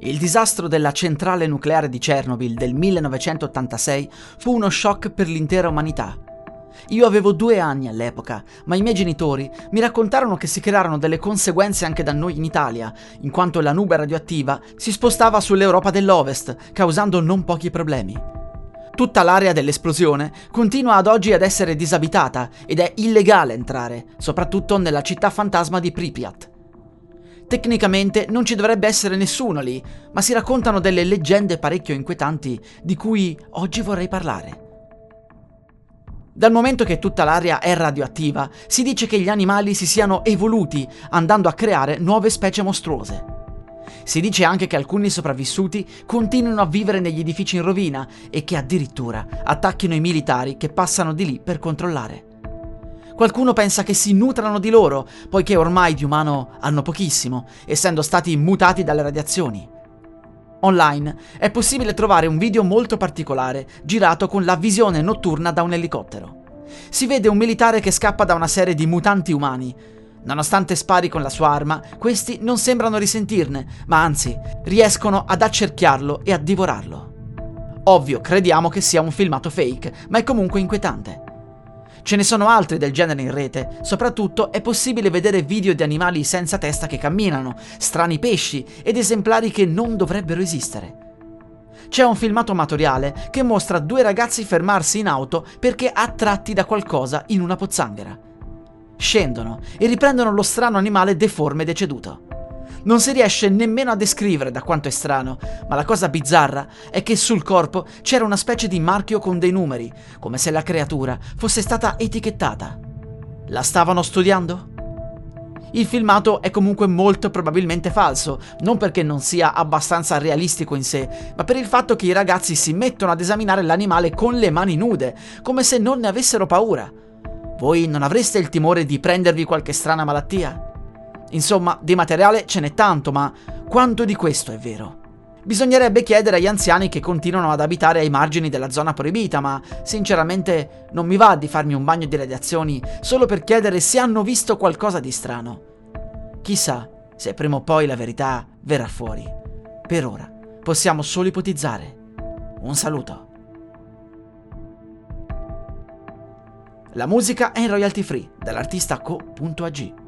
Il disastro della centrale nucleare di Chernobyl del 1986 fu uno shock per l'intera umanità. Io avevo due anni all'epoca, ma i miei genitori mi raccontarono che si crearono delle conseguenze anche da noi in Italia, in quanto la nube radioattiva si spostava sull'Europa dell'Ovest, causando non pochi problemi. Tutta l'area dell'esplosione continua ad oggi ad essere disabitata ed è illegale entrare, soprattutto nella città fantasma di Pripyat. Tecnicamente non ci dovrebbe essere nessuno lì, ma si raccontano delle leggende parecchio inquietanti di cui oggi vorrei parlare. Dal momento che tutta l'area è radioattiva, si dice che gli animali si siano evoluti, andando a creare nuove specie mostruose. Si dice anche che alcuni sopravvissuti continuino a vivere negli edifici in rovina e che addirittura attacchino i militari che passano di lì per controllare. Qualcuno pensa che si nutrano di loro, poiché ormai di umano hanno pochissimo, essendo stati mutati dalle radiazioni. Online è possibile trovare un video molto particolare, girato con la visione notturna da un elicottero. Si vede un militare che scappa da una serie di mutanti umani. Nonostante spari con la sua arma, questi non sembrano risentirne, ma anzi riescono ad accerchiarlo e a divorarlo. Ovvio, crediamo che sia un filmato fake, ma è comunque inquietante. Ce ne sono altri del genere in rete, soprattutto è possibile vedere video di animali senza testa che camminano, strani pesci ed esemplari che non dovrebbero esistere. C'è un filmato amatoriale che mostra due ragazzi fermarsi in auto perché attratti da qualcosa in una pozzanghera. Scendono e riprendono lo strano animale deforme deceduto. Non si riesce nemmeno a descrivere da quanto è strano, ma la cosa bizzarra è che sul corpo c'era una specie di marchio con dei numeri, come se la creatura fosse stata etichettata. La stavano studiando? Il filmato è comunque molto probabilmente falso, non perché non sia abbastanza realistico in sé, ma per il fatto che i ragazzi si mettono ad esaminare l'animale con le mani nude, come se non ne avessero paura. Voi non avreste il timore di prendervi qualche strana malattia? Insomma, di materiale ce n'è tanto, ma quanto di questo è vero? Bisognerebbe chiedere agli anziani che continuano ad abitare ai margini della zona proibita, ma sinceramente non mi va di farmi un bagno di radiazioni solo per chiedere se hanno visto qualcosa di strano. Chissà se prima o poi la verità verrà fuori. Per ora possiamo solo ipotizzare. Un saluto. La musica è in royalty free dall'artista co.ag.